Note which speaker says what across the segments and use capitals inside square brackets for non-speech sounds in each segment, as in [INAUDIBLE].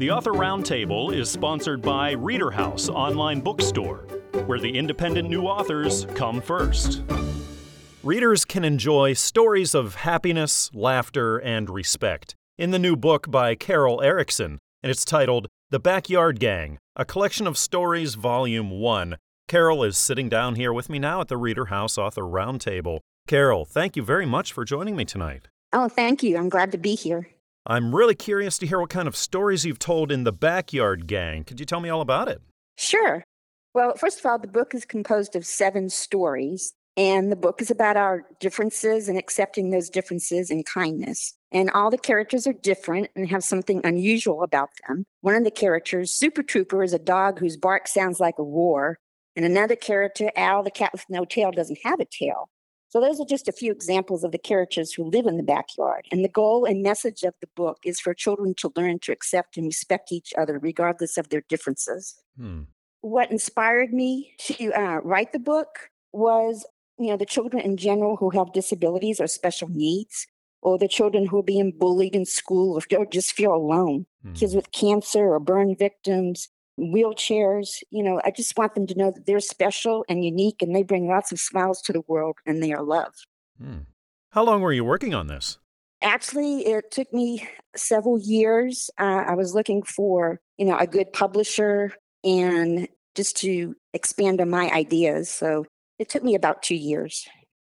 Speaker 1: The Author Roundtable is sponsored by Reader House Online Bookstore, where the independent new authors come first. Readers can enjoy stories of happiness, laughter, and respect in the new book by Carol Erickson, and it's titled The Backyard Gang A Collection of Stories, Volume 1. Carol is sitting down here with me now at the Reader House Author Roundtable. Carol, thank you very much for joining me tonight.
Speaker 2: Oh, thank you. I'm glad to be here.
Speaker 1: I'm really curious to hear what kind of stories you've told in the Backyard Gang. Could you tell me all about it?
Speaker 2: Sure. Well, first of all, the book is composed of seven stories, and the book is about our differences and accepting those differences in kindness. And all the characters are different and have something unusual about them. One of the characters, Super Trooper, is a dog whose bark sounds like a roar. And another character, Al, the cat with no tail, doesn't have a tail. So those are just a few examples of the characters who live in the backyard. And the goal and message of the book is for children to learn to accept and respect each other, regardless of their differences. Hmm. What inspired me to uh, write the book was, you know, the children in general who have disabilities or special needs, or the children who are being bullied in school or just feel alone. Hmm. Kids with cancer or burn victims, wheelchairs. You know, I just want them to know that they're special and unique and they bring lots of smiles to the world and they are loved.
Speaker 1: Hmm. How long were you working on this?
Speaker 2: Actually, it took me several years. Uh, I was looking for, you know, a good publisher and just to expand on my ideas. So it took me about two years.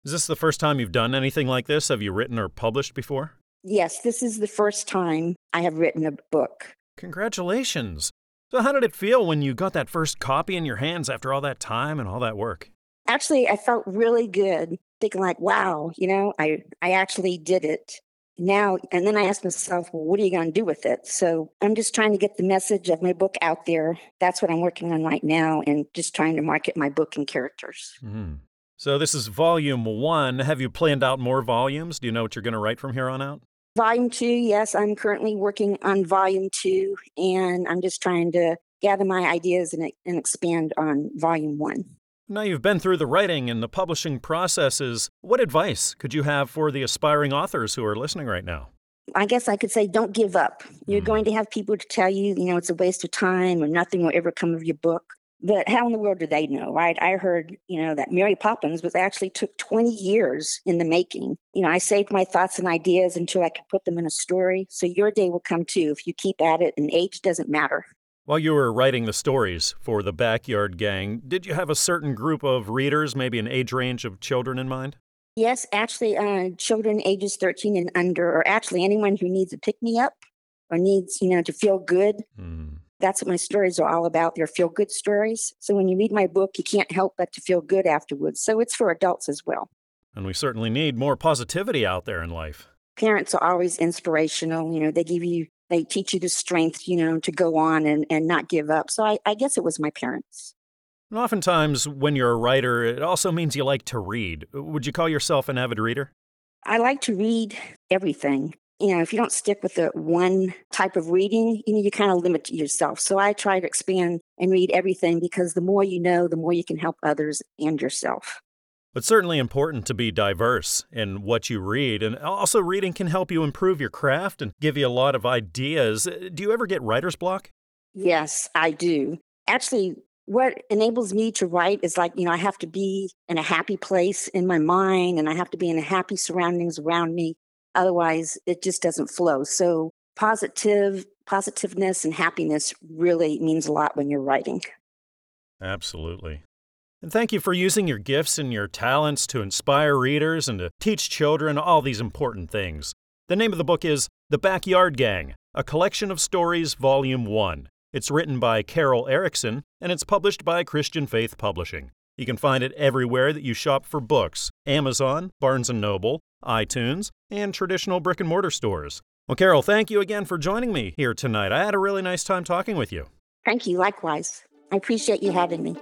Speaker 1: Is this the first time you've done anything like this? Have you written or published before?
Speaker 2: Yes, this is the first time I have written a book.
Speaker 1: Congratulations. So, how did it feel when you got that first copy in your hands after all that time and all that work?
Speaker 2: Actually, I felt really good, thinking like, "Wow, you know, I I actually did it." Now, and then I asked myself, "Well, what are you going to do with it?" So, I'm just trying to get the message of my book out there. That's what I'm working on right now, and just trying to market my book and characters.
Speaker 1: Mm-hmm. So, this is volume one. Have you planned out more volumes? Do you know what you're going to write from here on out?
Speaker 2: Volume two, yes, I'm currently working on volume two, and I'm just trying to gather my ideas and, and expand on volume one.
Speaker 1: Now you've been through the writing and the publishing processes. What advice could you have for the aspiring authors who are listening right now?
Speaker 2: I guess I could say don't give up. You're mm. going to have people to tell you, you know, it's a waste of time or nothing will ever come of your book. But how in the world do they know, right? I heard, you know, that Mary Poppins was actually took 20 years in the making. You know, I saved my thoughts and ideas until I could put them in a story. So your day will come too if you keep at it, and age doesn't matter.
Speaker 1: While you were writing the stories for the Backyard Gang, did you have a certain group of readers, maybe an age range of children in mind?
Speaker 2: Yes, actually, uh, children ages 13 and under, or actually anyone who needs a pick me up or needs, you know, to feel good. Mm. That's what my stories are all about. They're feel good stories. So when you read my book, you can't help but to feel good afterwards. So it's for adults as well.
Speaker 1: And we certainly need more positivity out there in life.
Speaker 2: Parents are always inspirational. You know, they give you, they teach you the strength, you know, to go on and, and not give up. So I, I guess it was my parents.
Speaker 1: And oftentimes, when you're a writer, it also means you like to read. Would you call yourself an avid reader?
Speaker 2: I like to read everything you know, if you don't stick with the one type of reading, you know, you kind of limit yourself. So I try to expand and read everything because the more you know, the more you can help others and yourself.
Speaker 1: It's certainly important to be diverse in what you read. And also, reading can help you improve your craft and give you a lot of ideas. Uh, do you ever get writer's block?
Speaker 2: Yes, I do. Actually, what enables me to write is like, you know, I have to be in a happy place in my mind and I have to be in a happy surroundings around me. Otherwise, it just doesn't flow. So, positive, positiveness and happiness really means a lot when you're writing.
Speaker 1: Absolutely. And thank you for using your gifts and your talents to inspire readers and to teach children all these important things. The name of the book is The Backyard Gang A Collection of Stories, Volume 1. It's written by Carol Erickson and it's published by Christian Faith Publishing. You can find it everywhere that you shop for books Amazon, Barnes & Noble, iTunes, and traditional brick and mortar stores. Well, Carol, thank you again for joining me here tonight. I had a really nice time talking with you.
Speaker 2: Thank you, likewise. I appreciate you having me.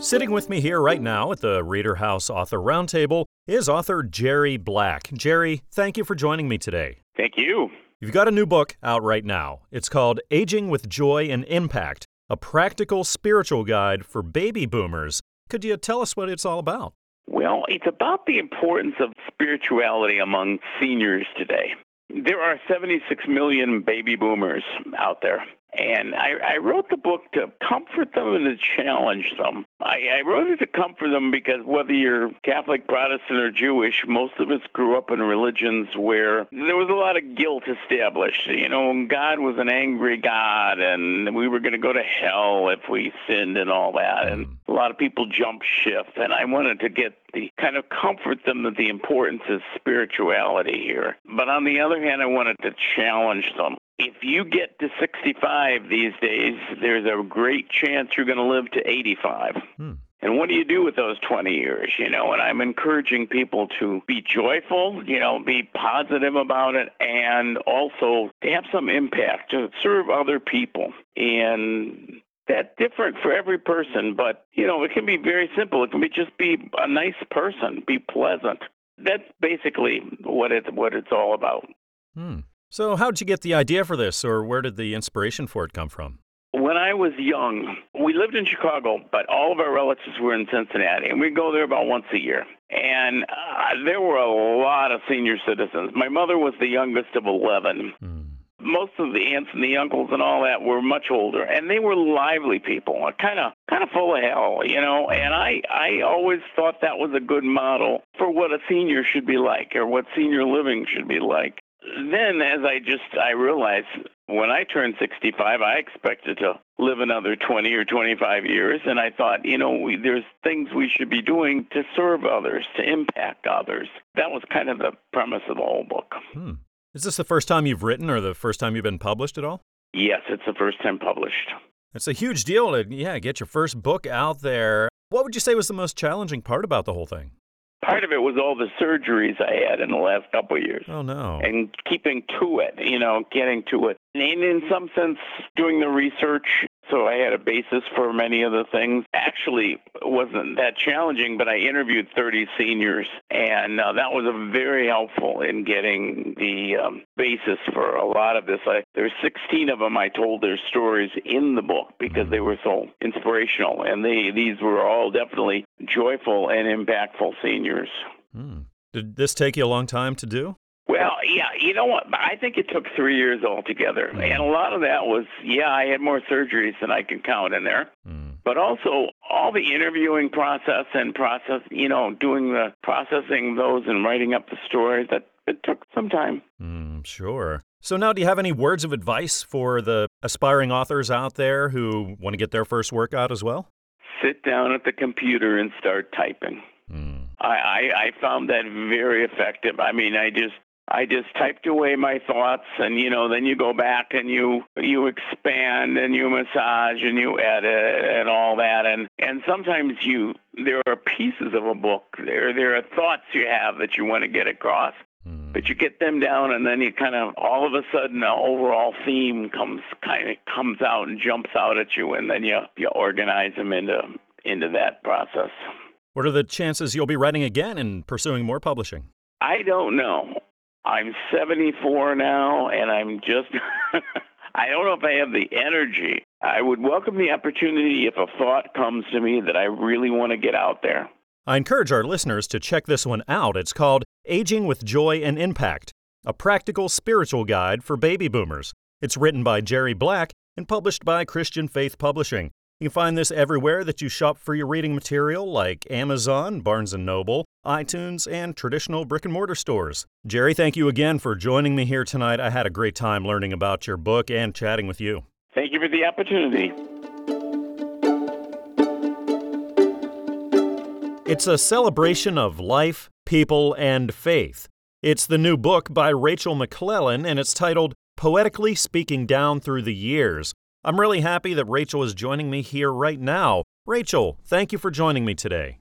Speaker 1: Sitting with me here right now at the Reader House Author Roundtable is author Jerry Black. Jerry, thank you for joining me today.
Speaker 3: Thank you.
Speaker 1: You've got a new book out right now. It's called Aging with Joy and Impact A Practical Spiritual Guide for Baby Boomers. Could you tell us what it's all about?
Speaker 3: Well, it's about the importance of spirituality among seniors today. There are 76 million baby boomers out there. And I, I wrote the book to comfort them and to challenge them. I, I wrote it to comfort them because whether you're Catholic, Protestant, or Jewish, most of us grew up in religions where there was a lot of guilt established. You know, God was an angry God and we were going to go to hell if we sinned and all that. And mm. a lot of people jumped ship. And I wanted to get the kind of comfort them that the importance is spirituality here. But on the other hand, I wanted to challenge them if you get to 65 these days, there's a great chance you're going to live to 85. Hmm. And what do you do with those 20 years, you know? And I'm encouraging people to be joyful, you know, be positive about it, and also to have some impact, to serve other people. And that's different for every person, but, you know, it can be very simple. It can be just be a nice person, be pleasant. That's basically what it's, what it's all about.
Speaker 1: Hmm. So, how did you get the idea for this, or where did the inspiration for it come from?
Speaker 3: When I was young, we lived in Chicago, but all of our relatives were in Cincinnati, and we'd go there about once a year. And uh, there were a lot of senior citizens. My mother was the youngest of 11. Mm. Most of the aunts and the uncles and all that were much older, and they were lively people, kind of kind of full of hell, you know. And I I always thought that was a good model for what a senior should be like, or what senior living should be like then as I just I realized when I turned 65, I expected to live another 20 or 25 years, and I thought, you know, we, there's things we should be doing to serve others, to impact others. That was kind of the premise of the whole book.
Speaker 1: Hmm. Is this the first time you've written, or the first time you've been published at all?
Speaker 3: Yes, it's the first time published.
Speaker 1: It's a huge deal to yeah get your first book out there. What would you say was the most challenging part about the whole thing?
Speaker 3: Part of it was all the surgeries I had in the last couple of years.
Speaker 1: Oh no!
Speaker 3: And keeping to it, you know, getting to it, and in some sense, doing the research so I had a basis for many of the things. Actually, wasn't that challenging, but I interviewed 30 seniors, and uh, that was very helpful in getting the um, basis for a lot of this. I, there's 16 of them I told their stories in the book because they were so inspirational, and they these were all definitely joyful and impactful seniors.
Speaker 1: Hmm. Did this take you a long time to do?
Speaker 3: Well, yeah, you know what? I think it took three years altogether. Mm. And a lot of that was, yeah, I had more surgeries than I can count in there. Mm. But also all the interviewing process and process, you know, doing the processing those and writing up the story that it took some time.
Speaker 1: Mm, sure. So now do you have any words of advice for the aspiring authors out there who want to get their first work out as well?
Speaker 3: Sit down at the computer and start typing. Mm. I, I, I found that very effective. I mean, I just I just typed away my thoughts and you know then you go back and you you expand and you massage and you edit and all that and and sometimes you there are pieces of a book there there are thoughts you have that you want to get across hmm. but you get them down and then you kind of all of a sudden the overall theme comes kind of comes out and jumps out at you and then you you organize them into into that process
Speaker 1: what are the chances you'll be writing again and pursuing more publishing
Speaker 3: I don't know. I'm 74 now, and I'm just. [LAUGHS] I don't know if I have the energy. I would welcome the opportunity if a thought comes to me that I really want to get out there.
Speaker 1: I encourage our listeners to check this one out. It's called Aging with Joy and Impact, a practical spiritual guide for baby boomers. It's written by Jerry Black and published by Christian Faith Publishing. You can find this everywhere that you shop for your reading material, like Amazon, Barnes & Noble, iTunes, and traditional brick and mortar stores. Jerry, thank you again for joining me here tonight. I had a great time learning about your book and chatting with you.
Speaker 3: Thank you for the opportunity.
Speaker 1: It's a celebration of life, people, and faith. It's the new book by Rachel McClellan, and it's titled Poetically Speaking Down Through the Years I'm really happy that Rachel is joining me here right now. Rachel, thank you for joining me today.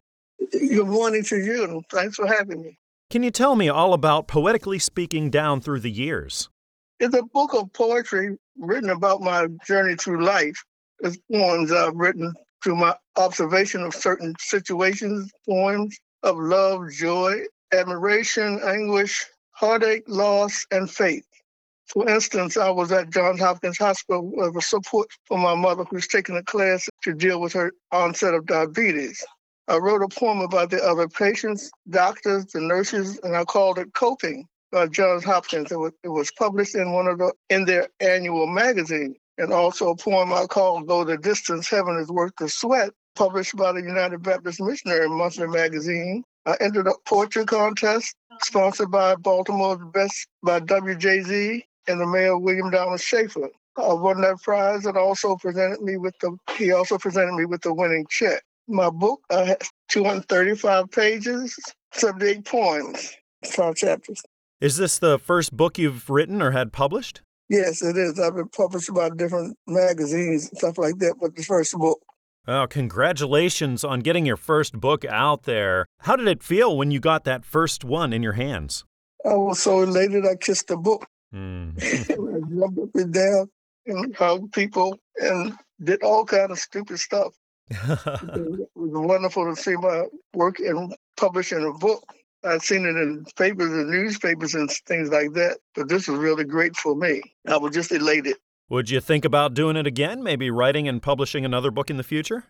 Speaker 4: Good morning to you. Thanks for having me.
Speaker 1: Can you tell me all about Poetically Speaking Down Through the Years?
Speaker 4: It's a book of poetry written about my journey through life. It's poems I've written through my observation of certain situations, poems of love, joy, admiration, anguish, heartache, loss, and faith. For instance, I was at Johns Hopkins Hospital with support for my mother who's taking a class to deal with her onset of diabetes. I wrote a poem about the other patients, doctors, the nurses, and I called it Coping by Johns Hopkins. It was, it was published in one of the in their annual magazine. And also a poem I called Go the Distance, Heaven is Worth the Sweat, published by the United Baptist Missionary Monthly Magazine. I entered a poetry contest sponsored by Baltimore's Best by WJZ and the mayor William Donald Schaefer. I won that prize and also presented me with the he also presented me with the winning check. My book uh, has 235 pages, 78 poems, five chapters.
Speaker 1: Is this the first book you've written or had published?
Speaker 4: Yes, it is. I've been published by different magazines and stuff like that, but the first book.
Speaker 1: Oh, congratulations on getting your first book out there. How did it feel when you got that first one in your hands?
Speaker 4: I was so elated I kissed the book.
Speaker 1: Mm. [LAUGHS]
Speaker 4: I jumped up and down and hugged people and did all kind of stupid stuff. Mm-hmm. it was wonderful to see my work in publishing a book. I'd seen it in papers and newspapers and things like that, but this was really great for me. I was just elated.
Speaker 1: Would you think about doing it again? Maybe writing and publishing another book in the future?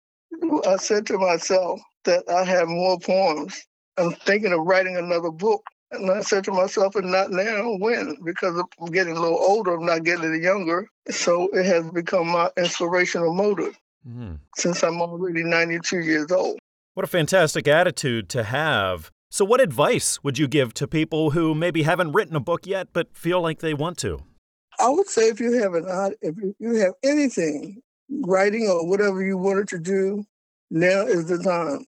Speaker 4: I said to myself that I have more poems. I'm thinking of writing another book. And I said to myself, and not now, when? Because I'm getting a little older, I'm not getting any younger. So it has become my inspirational motive
Speaker 1: Mm.
Speaker 4: since I'm already 92 years old.
Speaker 1: What a fantastic attitude to have. So, what advice would you give to people who maybe haven't written a book yet but feel like they want to?
Speaker 4: I would say if you have an art, if you- you have anything, writing or whatever you wanted to do, now is the time.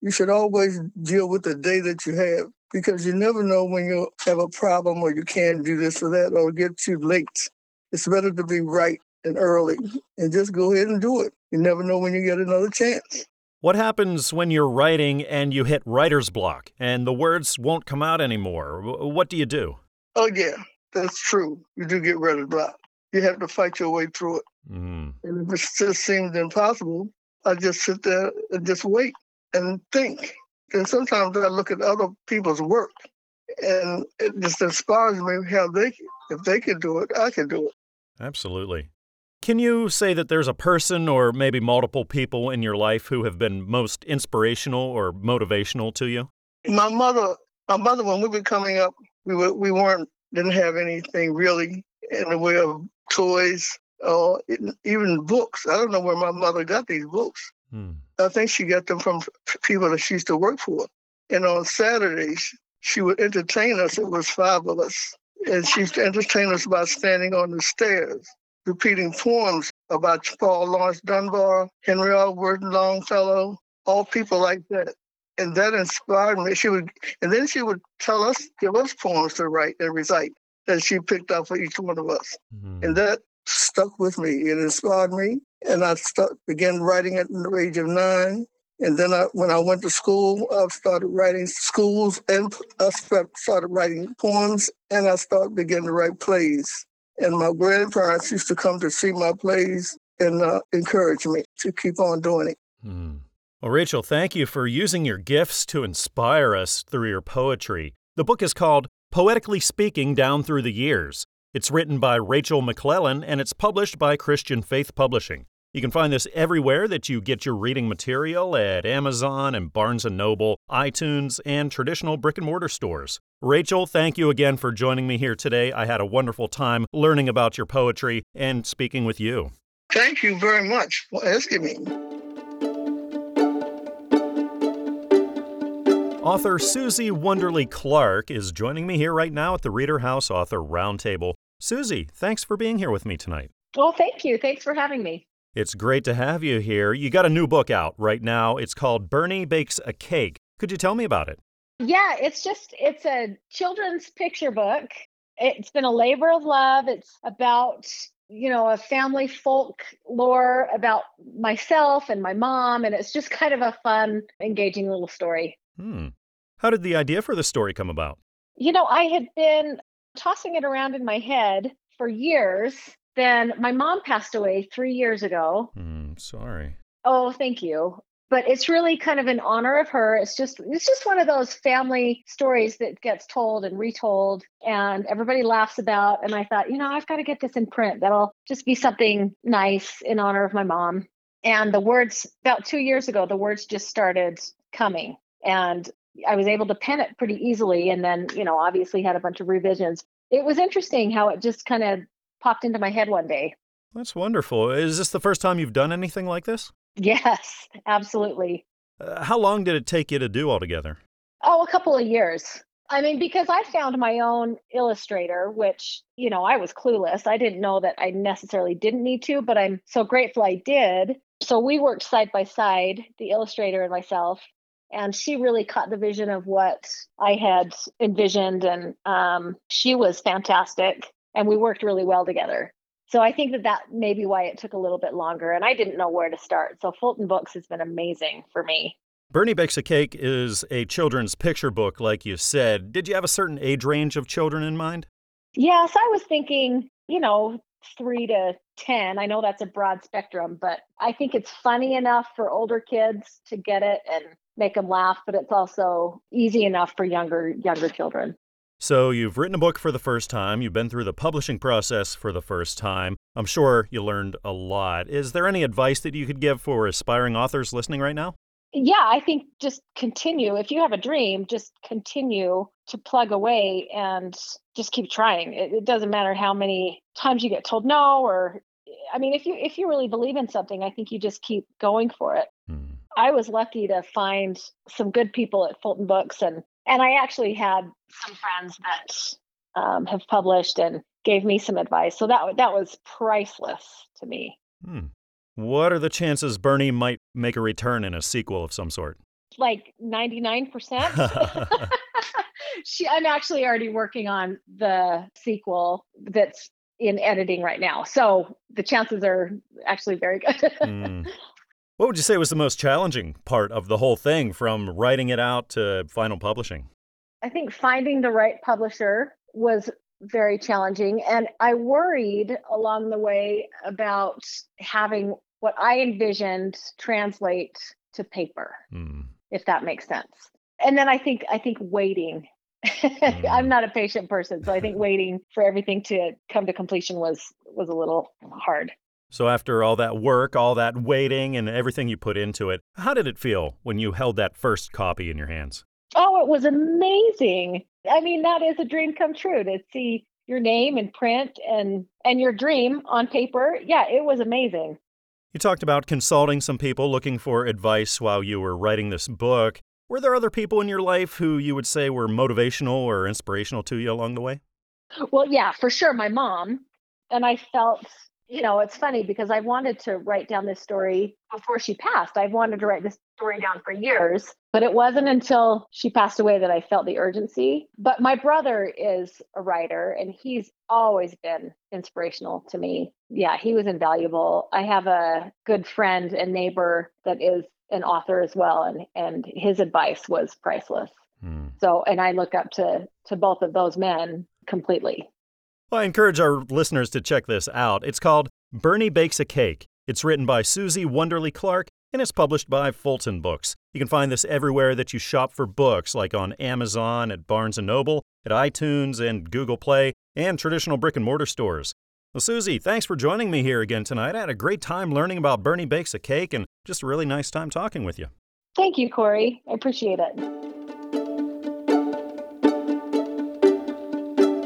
Speaker 4: You should always deal with the day that you have because you never know when you'll have a problem or you can't do this or that or get too late. It's better to be right and early and just go ahead and do it. You never know when you get another chance.
Speaker 1: What happens when you're writing and you hit writer's block and the words won't come out anymore? What do you do?
Speaker 4: Oh yeah, that's true. You do get writer's block. You have to fight your way through it.
Speaker 1: Mm.
Speaker 4: And if it just seems impossible, I just sit there and just wait and think. And sometimes I look at other people's work and it just inspires me how they, if they can do it, I can do it.
Speaker 1: Absolutely. Can you say that there's a person or maybe multiple people in your life who have been most inspirational or motivational to you?
Speaker 4: My mother, my mother, when we were coming up, we were, we weren't, didn't have anything really in the way of toys or even books. I don't know where my mother got these books.
Speaker 1: Hmm.
Speaker 4: I think she got them from people that she used to work for. And on Saturdays, she would entertain us. It was five of us. And she used to entertain us by standing on the stairs, repeating poems about Paul Laurence Dunbar, Henry R. Wharton Longfellow, all people like that. And that inspired me. She would, and then she would tell us, give us poems to write and recite that she picked out for each one of us.
Speaker 1: Mhm.
Speaker 4: And that stuck with me. It inspired me. And I start, began writing at the age of nine. And then I, when I went to school, I started writing schools and I started writing poems and I started beginning to write plays. And my grandparents used to come to see my plays and uh, encourage me to keep on doing it.
Speaker 1: Hmm. Well, Rachel, thank you for using your gifts to inspire us through your poetry. The book is called Poetically Speaking Down Through the Years. It's written by Rachel McClellan and it's published by Christian Faith Publishing. You can find this everywhere that you get your reading material at Amazon and Barnes & Noble, iTunes, and traditional brick and mortar stores. Rachel, thank you again for joining me here today. I had a wonderful time learning about your poetry and speaking with you.
Speaker 4: Thank you very much for asking me.
Speaker 1: Author Susie Wonderly Clark is joining me here right now at the Reader House Author Roundtable. Susie, thanks for being here with me tonight.
Speaker 5: Well, thank you. Thanks for having me.
Speaker 1: It's great to have you here. You got a new book out right now. It's called Bernie Bakes a Cake. Could you tell me about it?
Speaker 5: Yeah, it's just it's a children's picture book. It's been a labor of love. It's about, you know, a family folk lore about myself and my mom and it's just [LAUGHS] kind of a fun, engaging little story.
Speaker 1: Hmm. How did the idea for the story come about?
Speaker 5: You know, I had been tossing it around in my head for years. Then my mom passed away three years ago.
Speaker 1: Mm, sorry.
Speaker 5: Oh, thank you. But it's really kind of in honor of her. It's just it's just one of those family stories that gets told and retold and everybody laughs about. And I thought, you know, I've got to get this in print. That'll just be something nice in honor of my mom. And the words about two years ago, the words just started coming. And I was able to pen it pretty easily. And then, you know, obviously had a bunch of revisions. It was interesting how it just kind of popped into my head one day.
Speaker 1: That's wonderful. Is this the first time you've done anything like this?
Speaker 5: Yes, absolutely.
Speaker 1: Uh, how long did it take you to do altogether?
Speaker 5: Oh, a couple of years. I mean, because I found my own illustrator, which, you know, I was clueless. I didn't know that I necessarily didn't need to, but I'm so grateful I did. So we worked side by side, the illustrator and myself, and she really caught the vision of what I had envisioned, and um, she was fantastic, and we worked really well together. So I think that that may be why it took a little bit longer, and I didn't know where to start. So Fulton Books has been amazing for me.
Speaker 1: Bernie Bakes a Cake is a children's picture book, like you said. Did you have a certain age range of children in mind?
Speaker 5: Yes, I was thinking, you know, three to 10. I know that's a broad spectrum, but I think it's funny enough for older kids to get it and make them laugh, but it's also easy enough for younger younger children.
Speaker 1: So you've written a book for the first time, you've been through the publishing process for the first time. I'm sure you learned a lot. Is there any advice that you could give for aspiring authors listening right now?
Speaker 5: Yeah, I think just continue. If you have a dream, just continue to plug away and just keep trying. It, it doesn't matter how many times you get told no or I mean if you if you really believe in something, I think you just keep going for it. Hmm. I was lucky to find some good people at Fulton Books, and and I actually had some friends that um, have published and gave me some advice. So that that was priceless to me.
Speaker 1: Hmm. What are the chances Bernie might make a return in a sequel of some sort?
Speaker 5: Like ninety nine percent. [LAUGHS] [LAUGHS] She, I'm actually already working on the sequel that's in editing right now. So the chances are actually very good. mm. [LAUGHS]
Speaker 1: What would you say was the most challenging part of the whole thing from writing it out to final publishing?
Speaker 5: I think finding the right publisher was very challenging. And I worried along the way about having what I envisioned translate to paper, mm. if that makes sense. And then I think I think waiting. mm. [LAUGHS] I'm not a patient person, so I think waiting for everything to come to completion was was a little hard.
Speaker 1: So, after all that work, all that waiting, and everything you put into it, how did it feel when you held that first copy in your hands?
Speaker 5: Oh, it was amazing. I mean, that is a dream come true to see your name in print and and your dream on paper. Yeah, it was amazing.
Speaker 1: You talked about consulting some people looking for advice while you were writing this book. Were there other people in your life who you would say were motivational or inspirational to you along the way?
Speaker 5: Well, yeah, for sure, my mom. And I felt you know, it's funny because I wanted to write down this story before she passed. I've wanted to write this story down for years, but it wasn't until she passed away that I felt the urgency. But my brother is a writer and he's always been inspirational to me. Yeah, he was invaluable. I have a good friend and neighbor that is an author as well and and his advice was priceless. Hmm. So, and I look up to to both of those men completely.
Speaker 1: Well, I encourage our listeners to check this out. It's called Bernie Bakes a Cake. It's written by Susie Wonderly Clark and it's published by Fulton Books. You can find this everywhere that you shop for books, like on Amazon, at Barnes & Noble, at iTunes and Google Play, and traditional brick and mortar stores. Well, Susie, thanks for joining me here again tonight. I had a great time learning about Bernie Bakes a Cake and just a really nice time talking with you.
Speaker 5: Thank you, Corey. I appreciate it.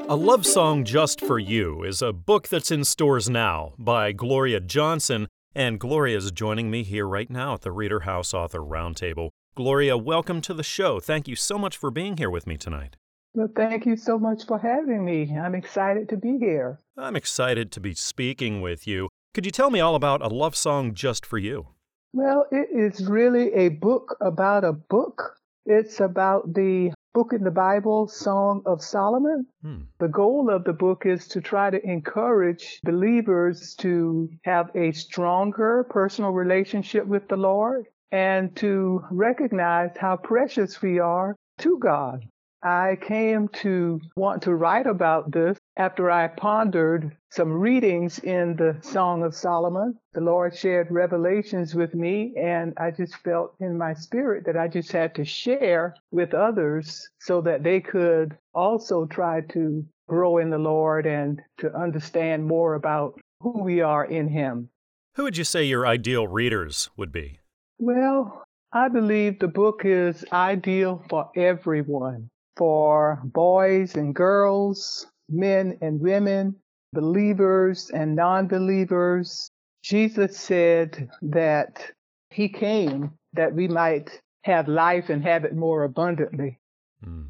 Speaker 1: A Love Song Just for You is a book that's in stores now by Gloria Johnson, and Gloria is joining me here right now at the Reader House Author Roundtable. Gloria, welcome to the show. Thank you so much for being here with me tonight.
Speaker 6: Well, thank you so much for having me. I'm excited to be here.
Speaker 1: I'm excited to be speaking with you. Could you tell me all about A Love Song Just for You?
Speaker 6: Well, it is really a book about a book. It's about the book in the Bible, Song of Solomon. Hmm. The goal of the book is to try to encourage believers to have a stronger personal relationship with the Lord and to recognize how precious we are to God. I came to want to write about this after I pondered some readings in the Song of Solomon. The Lord shared revelations with me, and I just felt in my spirit that I just had to share with others so that they could also try to grow in the Lord and to understand more about who we are in Him.
Speaker 1: Who would you say your ideal readers would be?
Speaker 6: Well, I believe the book is ideal for everyone for boys and girls, men and women, believers and non believers. Jesus said that he came that we might have life and have it more abundantly. Mm.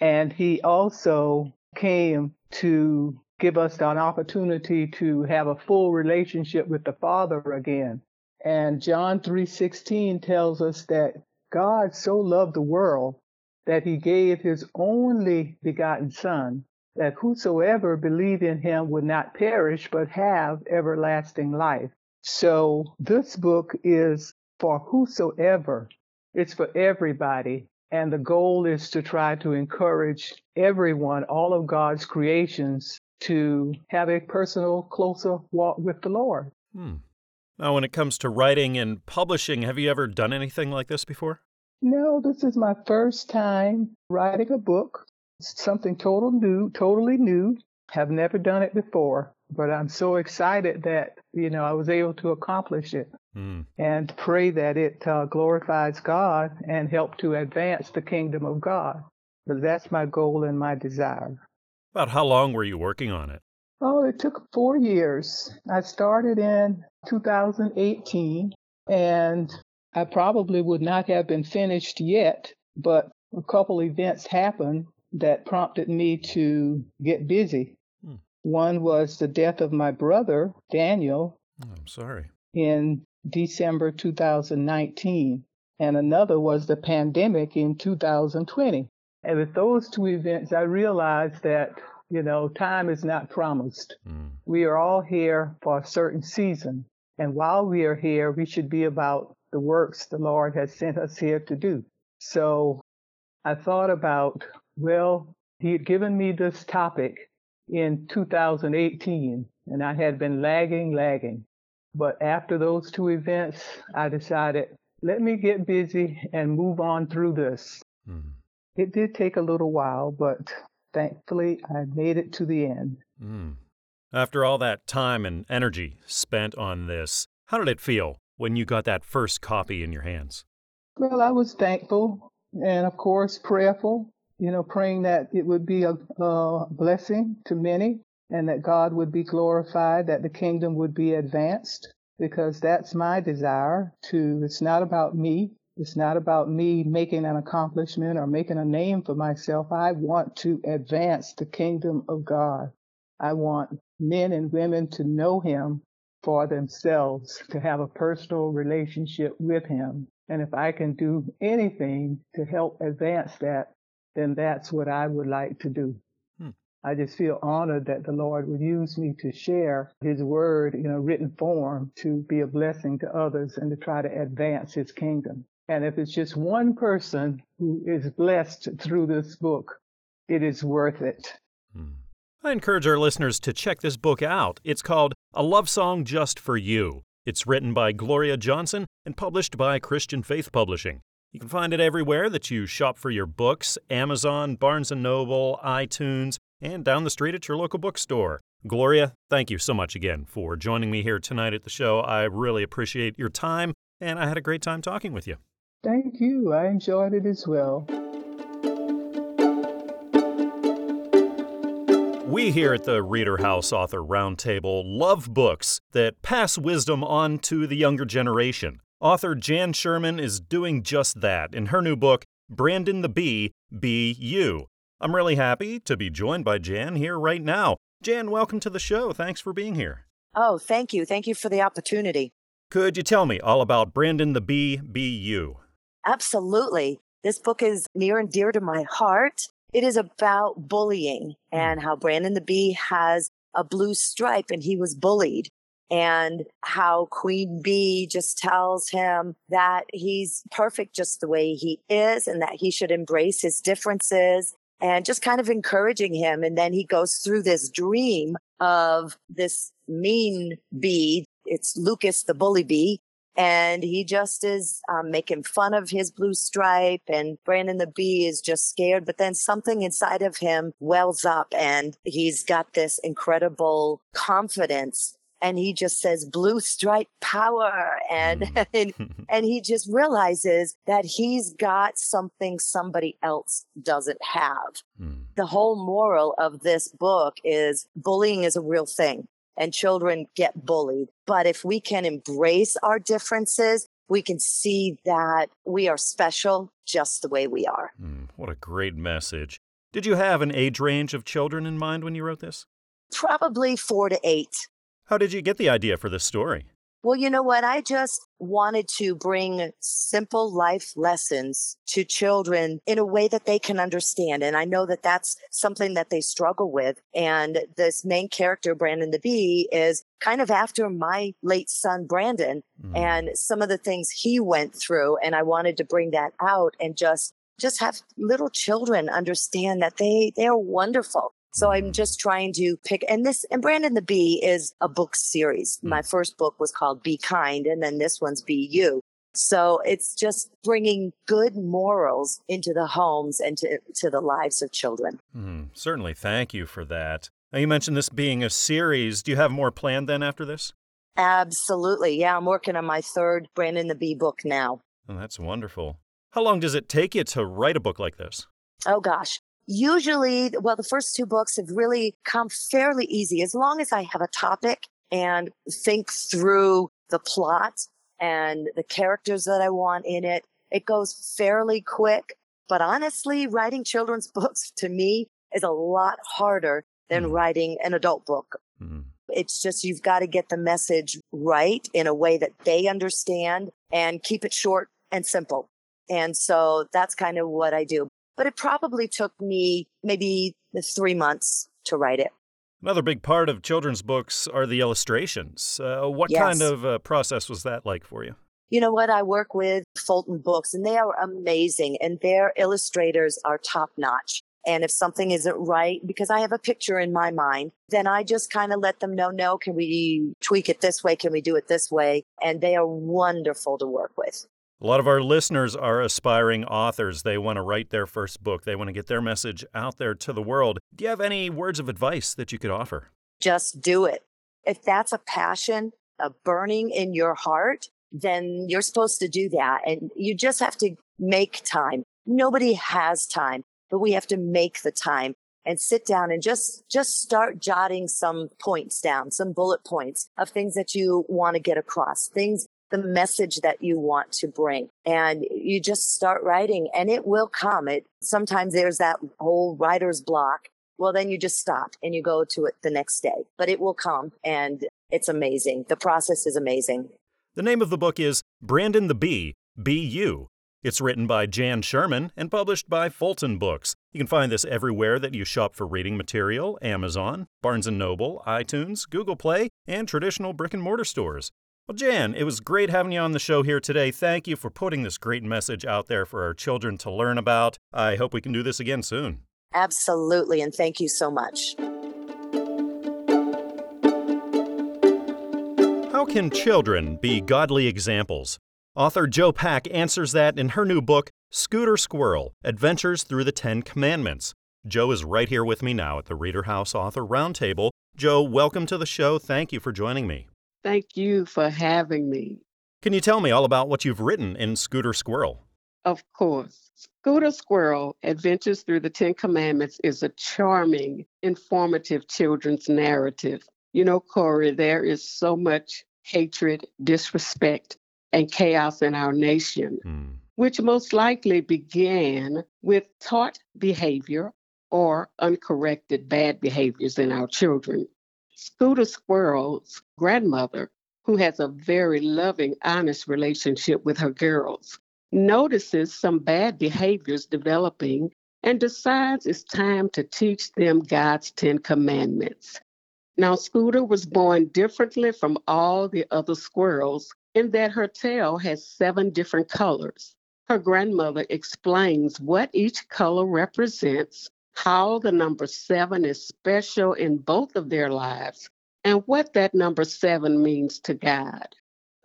Speaker 6: And he also came to give us an opportunity to have a full relationship with the Father again. And John 3:16 tells us that God so loved the world that he gave his only begotten Son, that whosoever believe in him would not perish, but have everlasting life. So this book is for whosoever. It's for everybody. And the goal is to try to encourage everyone, all of God's creations, to have a personal, closer walk with the Lord.
Speaker 1: Hmm. Now, when it comes to writing and publishing, have you ever done anything like this before?
Speaker 6: No, this is my first time writing a book. It's something total new, totally new. Have never done it before, but I'm so excited that you know I was able to accomplish it, mm. and pray that it uh, glorifies God and help to advance the kingdom of God. Because that's my goal and my desire.
Speaker 1: About how long were you working on it?
Speaker 6: Oh, it took four years. I started in 2018, and I probably would not have been finished yet, but a couple events happened that prompted me to get busy. Hmm. One was the death of my brother, Daniel.
Speaker 1: Oh, I'm sorry.
Speaker 6: In December 2019. And another was the pandemic in 2020. And with those two events, I realized that, you know, time is not promised. Mm. We are all here for a certain season. And while we are here, we should be about the works the Lord has sent us here to do. So I thought about, well, He had given me this topic in 2018, and I had been lagging, lagging. But after those two events, I decided, let me get busy and move on through this. Mm. It did take a little while, but thankfully I made it to the end. Mm.
Speaker 1: After all that time and energy spent on this, how did it feel when you got that first copy in your hands?
Speaker 6: Well, I was thankful and, of course, prayerful, you know, praying that it would be a, a blessing to many and that God would be glorified, that the kingdom would be advanced, because that's my desire to, it's not about me. It's not about me making an accomplishment or making a name for myself. I want to advance the kingdom of God. I want men and women to know him for themselves [LAUGHS] to have a personal relationship with Him. And if I can do anything to help advance that, then that's what I would like to do. Hmm. I just feel honored that the Lord would use me to share His word in a written form to be a blessing to others and to try to advance His kingdom. And if it's just one person who is blessed through this book, it is worth it.
Speaker 1: I encourage our listeners to check this book out. It's called A Love Song Just for You. It's written by Gloria Johnson and published by Christian Faith Publishing. You can find it everywhere that you shop for your books Amazon, Barnes & Noble, iTunes, and down the street at your local bookstore. Gloria, thank you so much again for joining me here tonight at the show. I really appreciate your time, and I had a great time talking with you.
Speaker 6: Thank you. I enjoyed it as well.
Speaker 1: We here at the Reader House Author Roundtable love books that pass wisdom on to the younger generation. Author Jan Sherman is doing just that in her new book, Brandon the Bee, Be You. I'm really happy to be joined by Jan here right now. Jan, welcome to the show. Thanks for being here.
Speaker 7: Oh, thank you. Thank you for the opportunity.
Speaker 1: Could you tell me all about Brandon the Bee, Be You?
Speaker 7: Absolutely. This book is near and dear to my heart. It is about bullying hmm. and how Brandon the Bee has a blue stripe and he was bullied and how Queen Bee just tells him that he's perfect just the way he is and that he should embrace his differences and just kind of encouraging him. And then he goes through this dream of this mean bee. It's Lucas, the bully bee. And he just is um, making fun of his blue stripe and Brandon the bee is just scared. But then something inside of him wells up and he's got this incredible confidence and he just says blue stripe power and mm. [LAUGHS] and, [LAUGHS] and he just realizes that he's got something somebody else doesn't have mm. the whole moral of this book is bullying is a real thing and children get bullied. But if we can embrace our differences we can see that we are special just the way we are.
Speaker 1: Mm, what a great message. Did you have an age range of children in mind when you wrote this?
Speaker 7: Probably four to eight.
Speaker 1: How did you get the idea for this story?
Speaker 7: Well, you know what? I just wanted to bring simple life lessons to children in a way that they can understand. And I know that that's something that they struggle with. And this main character, Brandon the Bee, is kind of after my late son, Brandon, mm. and some of the things he went through. And I wanted to bring that out and just just have little children understand that they they are wonderful so I'm just trying to pick, and this, and Brandon the Bee is a book series. Mm. My first book was called Be Kind, and then this one's Be You. So it's just bringing good morals into the homes and to, to the lives of children.
Speaker 1: Mm, certainly. Thank you for that. Now, you mentioned this being a series. Do you have more planned then after this?
Speaker 7: Absolutely. Yeah, I'm working on my third Brandon the Bee book now.
Speaker 1: Oh, that's wonderful. How long does it take you to write a book like this?
Speaker 7: Oh, gosh usually, well, the first two books have really come fairly easy as long as I have a topic and think through the plot and the characters that I want in it. It goes fairly quick. But honestly, writing children's [LAUGHS] books to me is a lot harder than mm. writing an adult book. Mm. It's just you've got to get the message right in a way that they understand and keep it short and simple. And so that's kind of what I do but it probably took me maybe three months to write it.
Speaker 1: Another big part of children's books are the illustrations. Uh, what yes. kind of uh, process was that like for you?
Speaker 7: You know what? I work with Fulton Books and they are amazing and their illustrators are top notch. And if something isn't right, because I have a picture in my mind, then I just kind of let them know, no, can we tweak it this way? Can we do it this way? And they are wonderful to work with.
Speaker 1: A lot of our listeners are aspiring authors. They want to write their first book, they want to get their message out there to the world. Do you have any words of advice that you could offer?
Speaker 7: Just do it. If that's a passion, a burning in your heart, then you're supposed to do that. And you just have to make time. Nobody has time, but we have to make the time and sit down and just just start jotting some points down some bullet points of things that you want to get across things the message that you want to bring. And you just start writing and it will come. It sometimes there's that whole writer's block. Well, then you just stop and you go to it the next day, but it will come and it's amazing. The process is amazing.
Speaker 1: The name of the book is Brandon the Bee, Be You. It's written by Jan Sherman and published by Fulton Books. You can find this everywhere that you shop for reading material Amazon, Barnes & Noble, iTunes, Google Play, and traditional brick and mortar stores. Well, Jan, it was great having you on the show here today. Thank you for putting this great message out there for our children to learn about. I hope we can do this again soon.
Speaker 7: Absolutely, and thank you so much.
Speaker 1: How can children be godly examples? Author Jo Pack answers that in her new book, Scooter Squirrel Adventures Through the Ten Commandments. Jo is right here with me now at the Reader House Author Roundtable. Jo, welcome to the show. Thank you for joining me.
Speaker 8: Thank you for having me.
Speaker 1: Can you tell me all about what you've written in Scooter Squirrel?
Speaker 8: Of course. Scooter Squirrel Adventures Through the Ten Commandments is a charming, informative children's narrative. You know, Corey, there is so much hatred, disrespect, and chaos in our nation, hmm. which most likely began with taught behavior or uncorrected bad behaviors in our children. Scooter Squirrel's grandmother, who has a very loving, honest relationship with her girls, notices some bad behaviors developing and decides it's time to teach them God's Ten Commandments. Now, Scooter was born differently from all the other squirrels in that her tail has seven different colors. Her grandmother explains what each color represents how the number seven is special in both of their lives, and what that number seven means to God.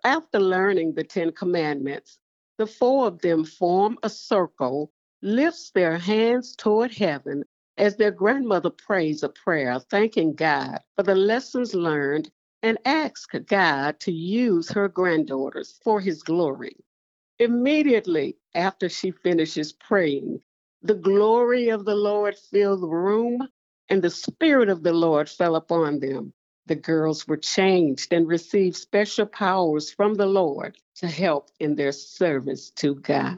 Speaker 8: After learning the Ten Commandments, the four of them form a circle, lifts their hands toward heaven as their grandmother prays a prayer, thanking God for the lessons learned and asks God to use her granddaughters for his glory. Immediately after she finishes praying, the glory of the Lord filled the room, and the Spirit of the Lord fell upon them. The girls were changed and received special powers from the Lord to help in their service to God.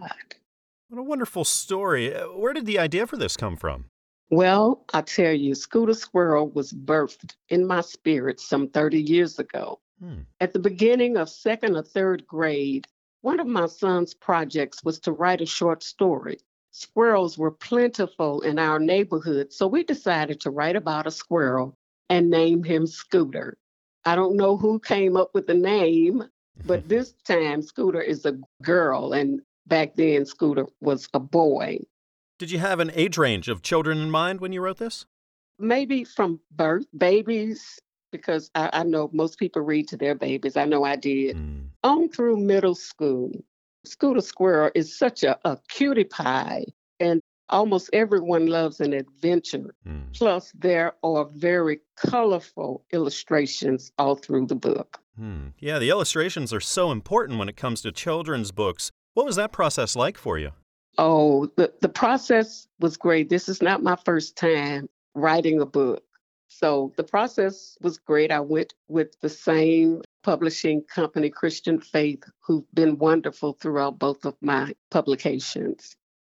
Speaker 1: What a wonderful story. Where did the idea for this come from?
Speaker 8: Well, I tell you, Scooter Squirrel was birthed in my spirit some 30 years ago. Hmm. At the beginning of second or third grade, one of my son's projects was to write a short story squirrels were plentiful in our neighborhood, so we decided to write about a squirrel and name him Scooter. I don't know who came up with the name, but [LAUGHS] this time Scooter is a girl, and back then Scooter was a boy.
Speaker 1: Did you have an age range of children in mind when you wrote this?
Speaker 8: Maybe from birth, babies, because I, I know most people read to their babies. I know I did. Mm. On through middle school. Scooter Squirrel is such a, a cutie pie, and almost everyone loves an adventure. Mm. Plus, there are very colorful illustrations all through the book.
Speaker 1: Mm. Yeah, the illustrations are so important when it comes to children's books. What was that process like for you?
Speaker 8: Oh, the, the process was great. This is not my first time writing a book. So the process was great. I went with the same publishing company, Christian Faith, who've been wonderful throughout both of my publications.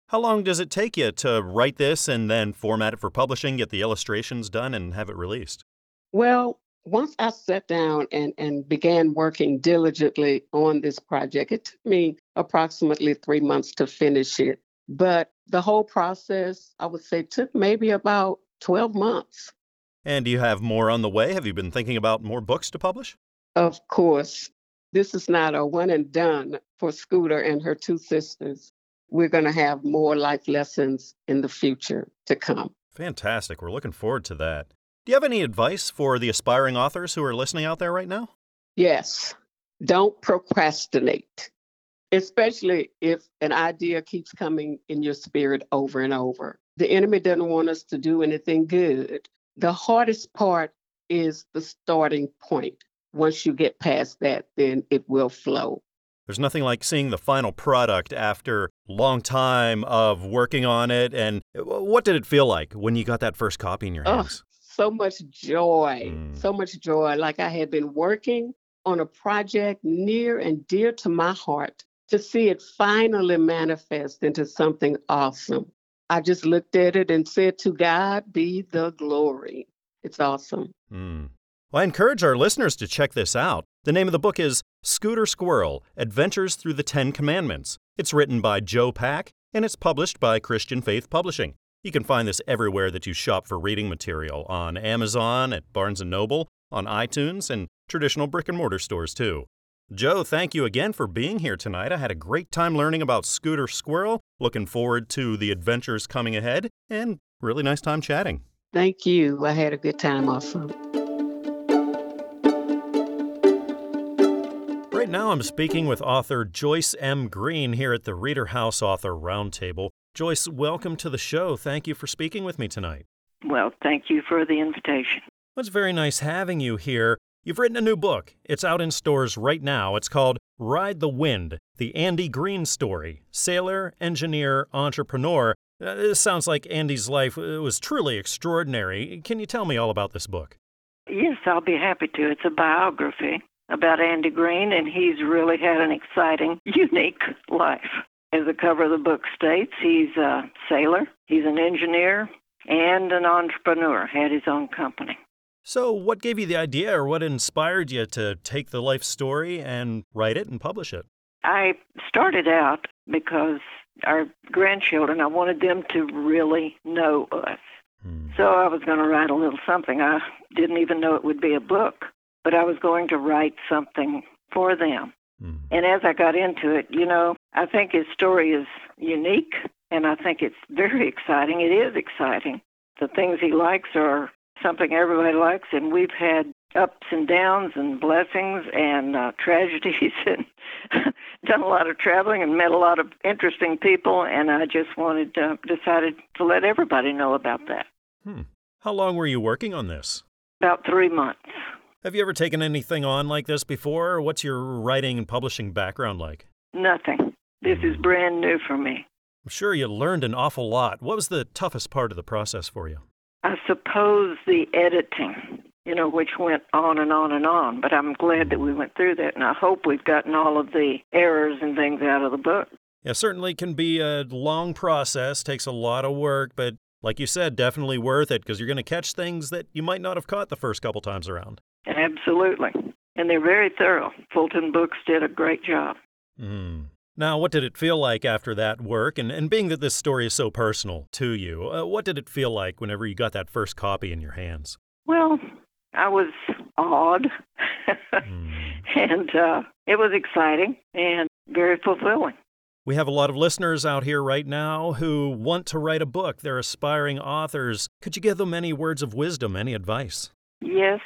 Speaker 1: How long does it take you to write this and then format it for publishing, get the illustrations done, and have it released?
Speaker 8: Well, once I sat down and, and began working diligently on this project, it took me approximately three months to finish it. But the whole process, I would say, took maybe about 12 months.
Speaker 1: And do you have more on the way? Have you been thinking about more books to publish?
Speaker 8: Of course. This is not a one and done for Scooter and her two sisters. We're going to have more life lessons in the future to come.
Speaker 1: Fantastic. We're looking forward to that. Do you have any advice for the aspiring authors who are listening out there right now?
Speaker 8: Yes. Don't procrastinate, especially if an idea keeps coming in your spirit over and over. The enemy doesn't want us to do anything good. The hardest part is the starting point. Once you get past that, then it will flow.
Speaker 1: There's nothing like seeing the final product after long time of working on it. And what did it feel like when you got that first copy in your hands?
Speaker 8: Oh, so much joy, mm. so much joy. Like I had been working on a project near and dear to my heart to see it finally manifest into something awesome. I just looked at it and said, To God be the glory. It's awesome.
Speaker 1: Mm. Well, I encourage our listeners to check this out. The name of the book is Scooter Squirrel Adventures Through the Ten Commandments. It's written by Joe Pack and it's published by Christian Faith Publishing. You can find this everywhere that you shop for reading material on Amazon, at Barnes & Noble, on iTunes, and traditional brick and mortar stores too. Joe, thank you again for being here tonight. I had a great time learning about Scooter Squirrel. Looking forward to the adventures coming ahead, and really nice time chatting.
Speaker 8: Thank you. I had a good time also.
Speaker 1: Right now, I'm speaking with author Joyce M. Green here at the Reader House Author Roundtable. Joyce, welcome to the show. Thank you for speaking with me tonight.
Speaker 9: Well, thank you for the invitation.
Speaker 1: It's very nice having you here. You've written a new book. It's out in stores right now. It's called Ride the Wind The Andy Green Story Sailor, Engineer, Entrepreneur. Uh, this sounds like Andy's life was truly extraordinary. Can you tell me all about this book?
Speaker 9: Yes, I'll be happy to. It's a biography about Andy Green, and he's really had an exciting, [LAUGHS] unique life. As the cover of the book states, he's a sailor, he's an engineer, and an entrepreneur, had his own company.
Speaker 1: So, what gave you the idea or what inspired you to take the life story and write it and publish it?
Speaker 9: I started out because our grandchildren, I wanted them to really know us. Hmm. So I was going to write a little something. I didn't even know it would be a book, but I was going to write something for them. Hmm. And as I got into it, you know, I think his story is unique and I think it's very exciting. It is exciting the things he likes are something everybody likes, and we've had ups and downs and blessings and uh, [LAUGHS] tragedies and [LAUGHS] done a lot of traveling and met a lot of interesting people and i just wanted uh, decided to let everybody know about that
Speaker 1: hmm. how long were you working on this
Speaker 9: about three months
Speaker 1: have you ever taken anything on like this before what's your writing and publishing background like
Speaker 9: nothing this is brand new for me
Speaker 1: i'm sure you learned an awful lot what was the toughest part of the process for you
Speaker 9: i suppose the editing you know, which went on and on and on. But I'm glad that we went through that, and I hope we've gotten all of the errors and things out of the book.
Speaker 1: Yeah, certainly can be a long process, takes a lot of work, but like you said, definitely worth it because you're going to catch things that you might not have caught the first couple times around.
Speaker 9: Absolutely. And they're very thorough. Fulton Books did a great job.
Speaker 1: Mm. Now, what did it feel like after that work? And, and being that this story is so personal to you, uh, what did it feel like whenever you got that first copy in your hands?
Speaker 9: Well, I was awed, mm. [LAUGHS] and uh, it was exciting and very fulfilling.
Speaker 1: We have a lot of listeners out here right now who want to write a book. They're aspiring authors. Could you give them any words of wisdom, any advice?
Speaker 9: Yes,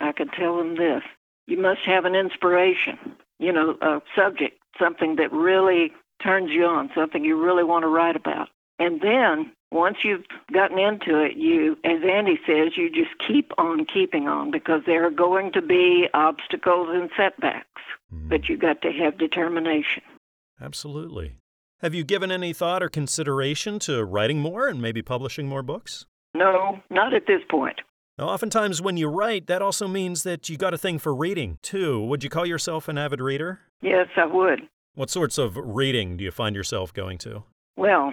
Speaker 9: I could tell them this. You must have an inspiration, you know, a subject, something that really turns you on, something you really want to write about. And then once you've gotten into it, you, as Andy says, you just keep on keeping on because there are going to be obstacles and setbacks, mm. but you've got to have determination.
Speaker 1: Absolutely. Have you given any thought or consideration to writing more and maybe publishing more books?
Speaker 9: No, not at this point.
Speaker 1: Now, oftentimes when you write, that also means that you got a thing for reading, too. Would you call yourself an avid reader?
Speaker 9: Yes, I would.
Speaker 1: What sorts of reading do you find yourself going to?
Speaker 9: Well,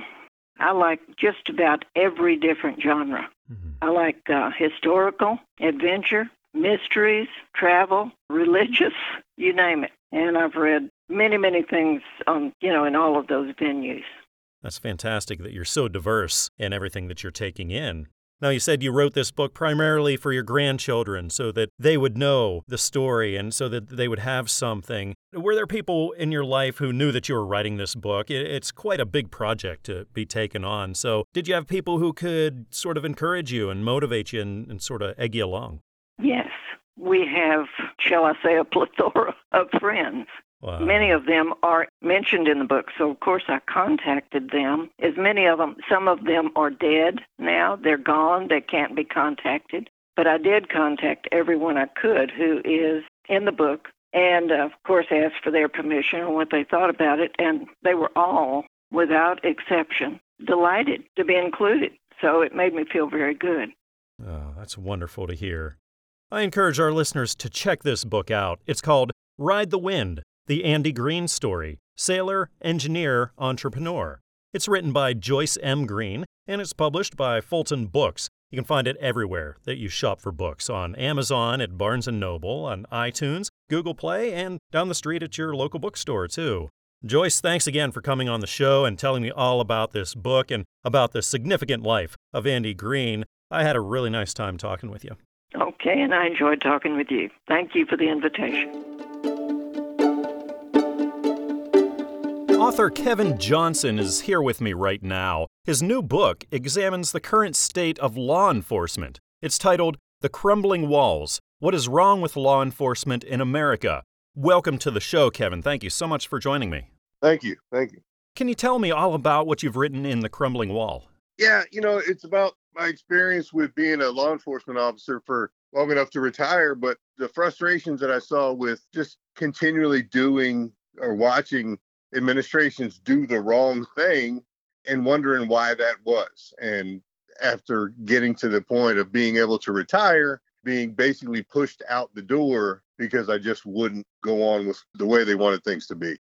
Speaker 9: I like just about every different genre. Mm-hmm. I like uh, historical, adventure, mysteries, travel, religious, [LAUGHS] you name it. And I've read many, many things on, you know, in all of those venues.
Speaker 1: That's fantastic that you're so diverse in everything that you're taking in. Now, you said you wrote this book primarily for your grandchildren so that they would know the story and so that they would have something. Were there people in your life who knew that you were writing this book? It's quite a big project to be taken on. So, did you have people who could sort of encourage you and motivate you and, and sort of egg you along?
Speaker 9: Yes. We have, shall I say, a plethora of friends Wow. Many of them are mentioned in the book, so of course I contacted them. As many of them, some of them are dead now, they're gone, they can't be contacted. But I did contact everyone I could who is in the book, and of course asked for their permission and what they thought about it, and they were all, without exception, delighted to be included. So it made me feel very good.
Speaker 1: Oh, that's wonderful to hear. I encourage our listeners to check this book out. It's called Ride the Wind the Andy Green Story Sailor, Engineer, Entrepreneur. It's written by Joyce M. Green and it's published by Fulton Books. You can find it everywhere that you shop for books on Amazon, at Barnes & Noble, on iTunes, Google Play, and down the street at your local bookstore, too. Joyce, thanks again for coming on the show and telling me all about this book and about the significant life of Andy Green. I had a really nice time talking with you.
Speaker 9: Okay, and I enjoyed talking with you. Thank you for the invitation.
Speaker 1: Author Kevin Johnson is here with me right now. His new book examines the current state of law enforcement. It's titled The Crumbling Walls What is Wrong with Law Enforcement in America? Welcome to the show, Kevin. Thank you so much for joining me.
Speaker 10: Thank you. Thank you.
Speaker 1: Can you tell me all about what you've written in The Crumbling Wall?
Speaker 10: Yeah, you know, it's about my experience with being a law enforcement officer for long enough to retire, but the frustrations that I saw with just continually doing or watching administrations do the wrong thing and wondering why that was. And after getting to the point of being able to retire, being basically pushed out the door because I just wouldn't go on with the way they wanted things to be.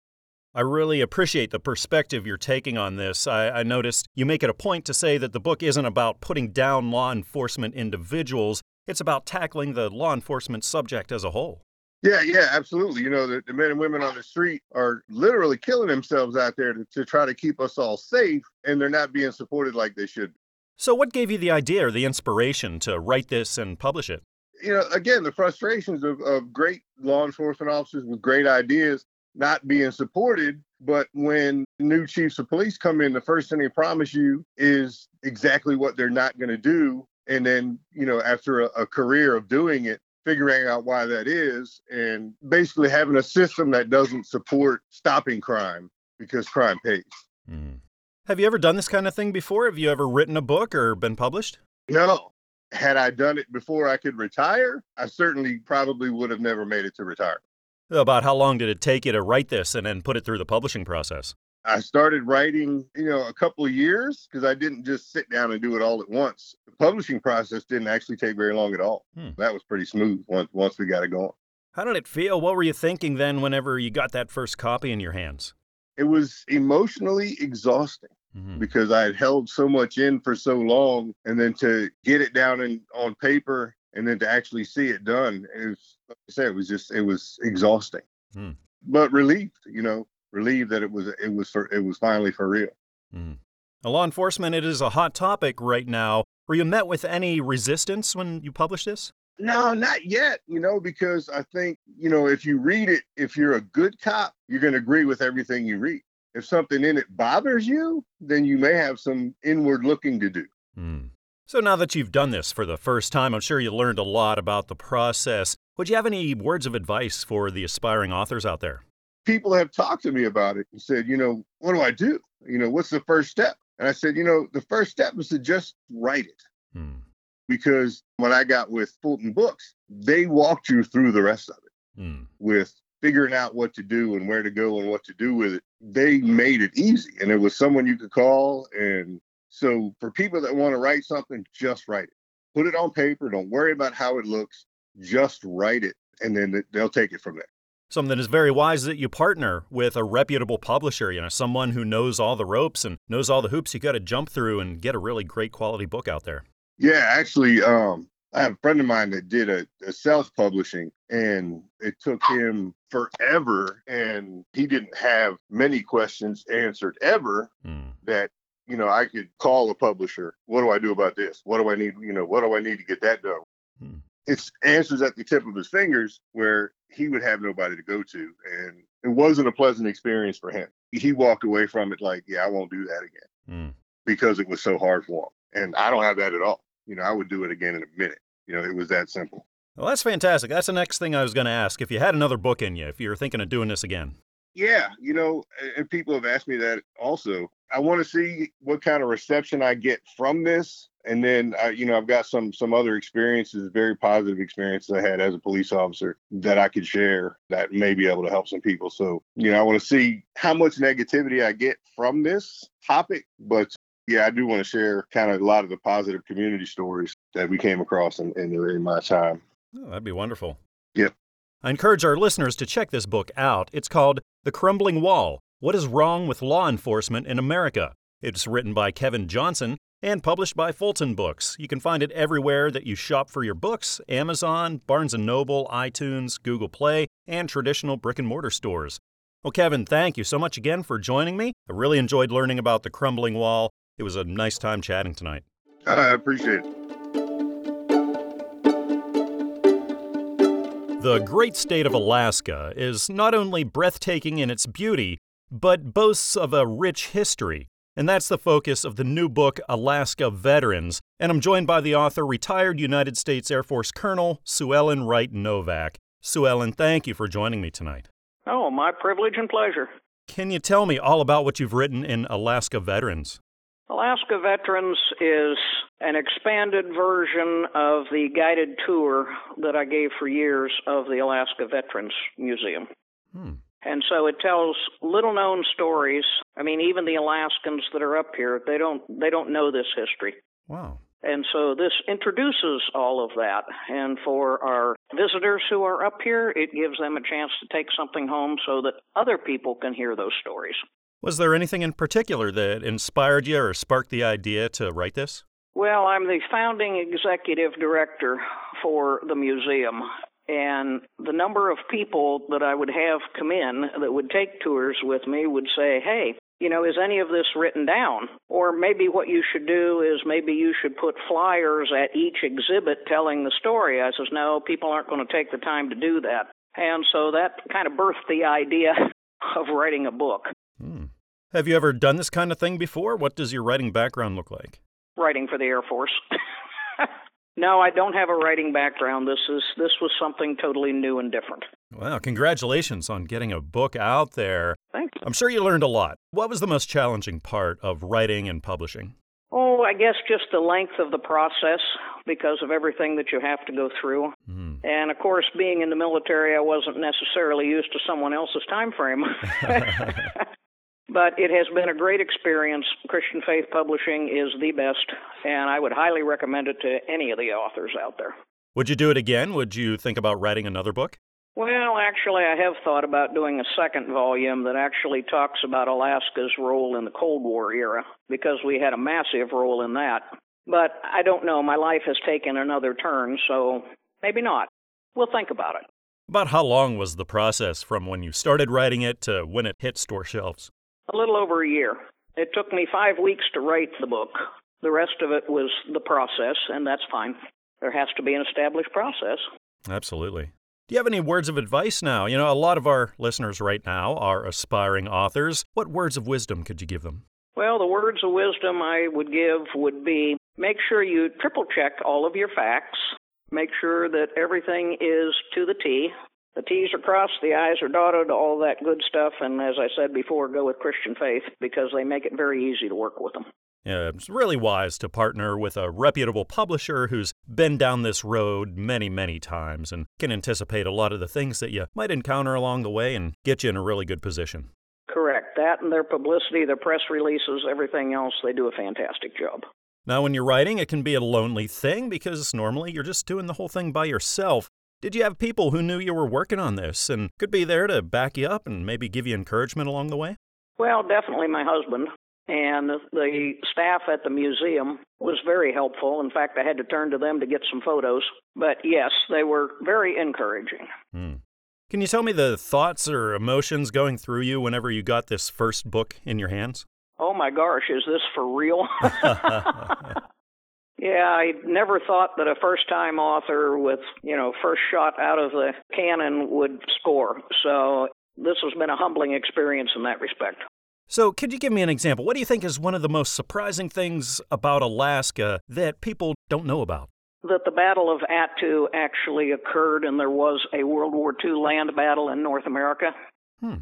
Speaker 1: I really appreciate the perspective you're taking on this. I, I, noticed you make it a point to say that the book isn't about putting down law enforcement individuals, it's about tackling the law enforcement subject as a whole.
Speaker 10: Yeah, yeah, absolutely. You know, the, the, men and women on the street are literally killing themselves out there to, to try to keep us all safe, and they're not being supported like they should.
Speaker 1: So, what gave you the idea or the inspiration to write this and publish it?
Speaker 10: You know, again, the frustrations of, of great law enforcement officers with great ideas not being supported But when new chiefs of police come in, the first thing they promise you is exactly what they're not going to do. And then, you know, after a, a career of doing it, figuring out why that is and basically having a system that doesn't support stopping crime because crime pays. Mm.
Speaker 1: Have you ever done this kind of thing before? Have you ever written a book or been published?
Speaker 10: No. Had I done it before I could retire, I certainly probably would have never made it to retire.
Speaker 1: About how long did it take you to write this and then put it through the publishing process?
Speaker 10: I started writing, you know, a couple of years because I didn't just sit down and do it all at once. The publishing process didn't actually take very long at all. Hmm. That was pretty smooth once once we got it going.
Speaker 1: How did it feel? What were you thinking then whenever you got that first copy in your hands?
Speaker 10: It was emotionally exhausting mm-hmm. because I had held so much in for so long and then to get it down in, on paper and then to actually see it done, it was, like I said, it was just, it was exhausting. Hmm. But relieved, you know, relieved that it was it was for it was finally for real. Mm.
Speaker 1: Law enforcement, it is a hot topic right now. Were you met with any resistance when you published this?
Speaker 10: No, not yet, you know, because I think, you know, if you read it, if you're a good cop, you're going to agree with everything you read. If something in it bothers you, then you may have some inward looking to do. Mm.
Speaker 1: So now that you've done this for the first time, I'm sure you learned a lot about the process. Would you have any words of advice for the aspiring authors out there?
Speaker 10: People have talked to me about it and said, you know, what do I do? You know, what's the first step? And I said, you know, the first step is to just write it. Hmm. Because when I got with Fulton Books, they walked you through the rest of it hmm. with figuring out what to do and where to go and what to do with it. They made it easy and it was someone you could call. And so for people that want to write something, just write it. Put it on paper. Don't worry about how it looks. Just write it and then they'll take it from there
Speaker 1: something that is very wise that you partner with a reputable publisher, you know, someone who knows all the ropes and knows all the hoops you got to jump through and get a really great quality book out there.
Speaker 10: Yeah, actually, um, I have a friend of mine that did a, a self publishing and it took him forever and he didn't have many questions answered ever mm. that you know I could call a publisher what do I do about this what do I need you know what do I need to get that done mm. It's answers at the tip of his fingers where he would have nobody to go to. And it wasn't a pleasant experience for him. He walked away from it like, yeah, I won't do that again mm. because it was so hard for him. And I don't have that at all. You know, I would do it again in a minute. You know, it was that simple.
Speaker 1: Well, that's fantastic. That's the next thing I was going to ask. If you had another book in you, if you're thinking of doing this again.
Speaker 10: Yeah, you know, and people have asked me that also. I want to see what kind of reception I get from this and then I, you know I've got some some other experiences, very positive experiences I had as a police officer that I could share that may be able to help some people. So you know I want to see how much negativity I get from this topic, but yeah, I do want to share kind of a lot of the positive community stories that we came across in in, in my time.
Speaker 1: Oh, that'd be wonderful.
Speaker 10: Yep.
Speaker 1: I encourage our listeners to check this book out. It's called The Crumbling Wall What is Wrong with Law Enforcement in America? It's written by Kevin Johnson and published by Fulton Books. You can find it everywhere that you shop for your books Amazon, Barnes & Noble, iTunes, Google Play, and traditional brick and mortar stores. Well, Kevin, thank you so much again for joining me. I really enjoyed learning about the crumbling wall. It was a nice time chatting tonight.
Speaker 10: I appreciate it.
Speaker 1: The great state of Alaska is not only breathtaking in its beauty, but boasts of a rich history. And that's the focus of the new book, Alaska Veterans. And I'm joined by the author, retired United States Air Force Colonel Sue Ellen Wright Novak. Sue Ellen, thank you for joining me tonight.
Speaker 11: Oh, my privilege and pleasure.
Speaker 1: Can you tell me all about what you've written in Alaska Veterans?
Speaker 11: Alaska Veterans is an expanded version of the guided tour that I gave for years of the Alaska Veterans Museum. Hmm. And so it tells little known stories. I mean, even the Alaskans that are up here, they don't they don't know this history.
Speaker 1: Wow.
Speaker 11: And so this introduces all of that. And for our visitors who are up here, it gives them a chance to take something home so that other people can hear those stories.
Speaker 1: Was there anything in particular that inspired you or sparked the idea to write this?
Speaker 11: Well, I'm the founding executive director for the museum, and the number of people that I would have come in that would take tours with me would say, hey, you know, is any of this written down? Or maybe what you should do is maybe you should put flyers at each exhibit telling the story. I says, no, people aren't going to take the time to do that. And so that kind of birthed the idea [LAUGHS] of writing a book. Hmm.
Speaker 1: Have you ever done this kind of thing before? What does your writing background look like?
Speaker 11: Writing for the Air Force. [LAUGHS] no, I don't have a writing background. This is this was something totally new and different.
Speaker 1: Well, congratulations on getting a book out there.
Speaker 11: Thanks.
Speaker 1: I'm sure you learned a lot. What was the most challenging part of writing and publishing?
Speaker 11: Oh, I guess just the length of the process because of everything that you have to go through. Mm. And of course, being in the military, I wasn't necessarily used to someone else's time frame. [LAUGHS] [LAUGHS] but it has been a great experience. Christian Faith Publishing is the best, and I would highly recommend it to any of the authors out there.
Speaker 1: Would you do it again? Would you think about writing another book?
Speaker 11: Well, actually, I have thought about doing a second volume that actually talks about Alaska's role in the Cold War era because we had a massive role in that. But I don't know. My life has taken another turn, so maybe not. We'll think about it.
Speaker 1: About how long was the process from when you started writing it to when it hit store shelves?
Speaker 11: A little over a year. It took me five weeks to write the book. The rest of it was the process, and that's fine. There has to be an established process.
Speaker 1: Absolutely. Do you have any words of advice now? You know, a lot of our listeners right now are aspiring authors. What words of wisdom could you give them?
Speaker 11: Well, the words of wisdom I would give would be make sure you triple check all of your facts. Make sure that everything is to the T. The T's are crossed, the I's are dotted, all that good stuff. And as I said before, go with Christian Faith because they make it very easy to work with them.
Speaker 1: Yeah, it's really wise to partner with a reputable publisher who's been down this road many, many times and can anticipate a lot of the things that you might encounter along the way and get you in a really good position.
Speaker 11: Correct. That and their publicity, their press releases, everything else, they do a fantastic job.
Speaker 1: Now, when you're writing, it can be a lonely thing because normally you're just doing the whole thing by yourself. Did you have people who knew you were working on this and could be there to back you up and maybe give you encouragement along the way?
Speaker 11: Well, definitely my husband and the staff at the museum was very helpful. In fact, I had to turn to them to get some photos. But yes, they were very encouraging.
Speaker 1: Hmm. Can you tell me the thoughts or emotions going through you whenever you got this first book in your hands?
Speaker 11: Oh my gosh, is this for real? [LAUGHS] [LAUGHS] yeah, I never thought that a first time author with, you know, first shot out of the cannon would score. So this has been a humbling experience in that respect.
Speaker 1: So, could you give me an example? What do you think is one of the most surprising things about Alaska that people don't know about?
Speaker 11: That the Battle of Attu actually occurred and there was a World War II land battle in North America.
Speaker 1: Hmm.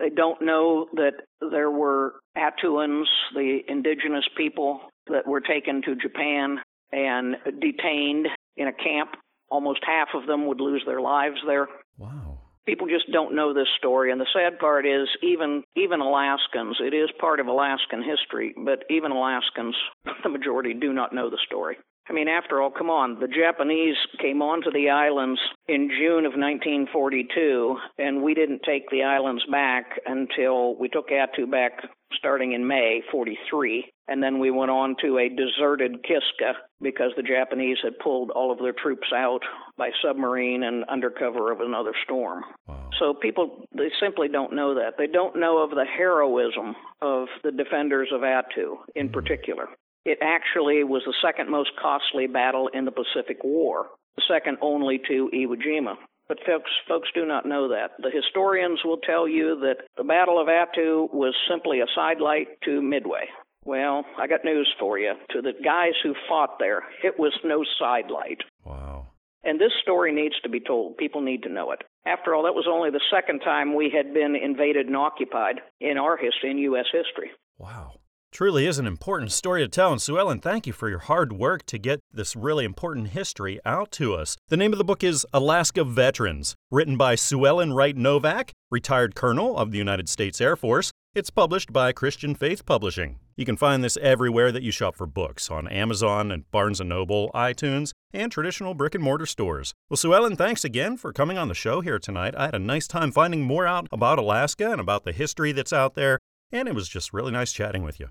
Speaker 11: They don't know that there were Attuans, the indigenous people, that were taken to Japan and detained in a camp. Almost half of them would lose their lives there.
Speaker 1: Wow
Speaker 11: people just don't know this story and the sad part is even even Alaskans it is part of Alaskan history but even Alaskans [LAUGHS] the majority do not know the story I mean after all come on the Japanese came onto the islands in June of 1942 and we didn't take the islands back until we took Attu back starting in May 43 and then we went on to a deserted Kiska because the Japanese had pulled all of their troops out by submarine and under cover of another storm.
Speaker 1: Wow.
Speaker 11: So people they simply don't know that. They don't know of the heroism of the defenders of Attu in mm. particular. It actually was the second most costly battle in the Pacific War, second only to Iwo Jima. But folks, folks do not know that. The historians will tell you that the Battle of Attu was simply a sidelight to Midway. Well, I got news for you. To the guys who fought there, it was no sidelight.
Speaker 1: Wow.
Speaker 11: And this story needs to be told. People need to know it. After all, that was only the second time we had been invaded and occupied in our history, in U.S. history.
Speaker 1: Wow. Truly is an important story to tell, and Sue Ellen, thank you for your hard work to get this really important history out to us. The name of the book is Alaska Veterans, written by Sue Ellen Wright Novak, retired colonel of the United States Air Force. It's published by Christian Faith Publishing. You can find this everywhere that you shop for books on Amazon and Barnes & Noble, iTunes, and traditional brick and mortar stores. Well, Sue Ellen, thanks again for coming on the show here tonight. I had a nice time finding more out about Alaska and about the history that's out there, and it was just really nice chatting with you.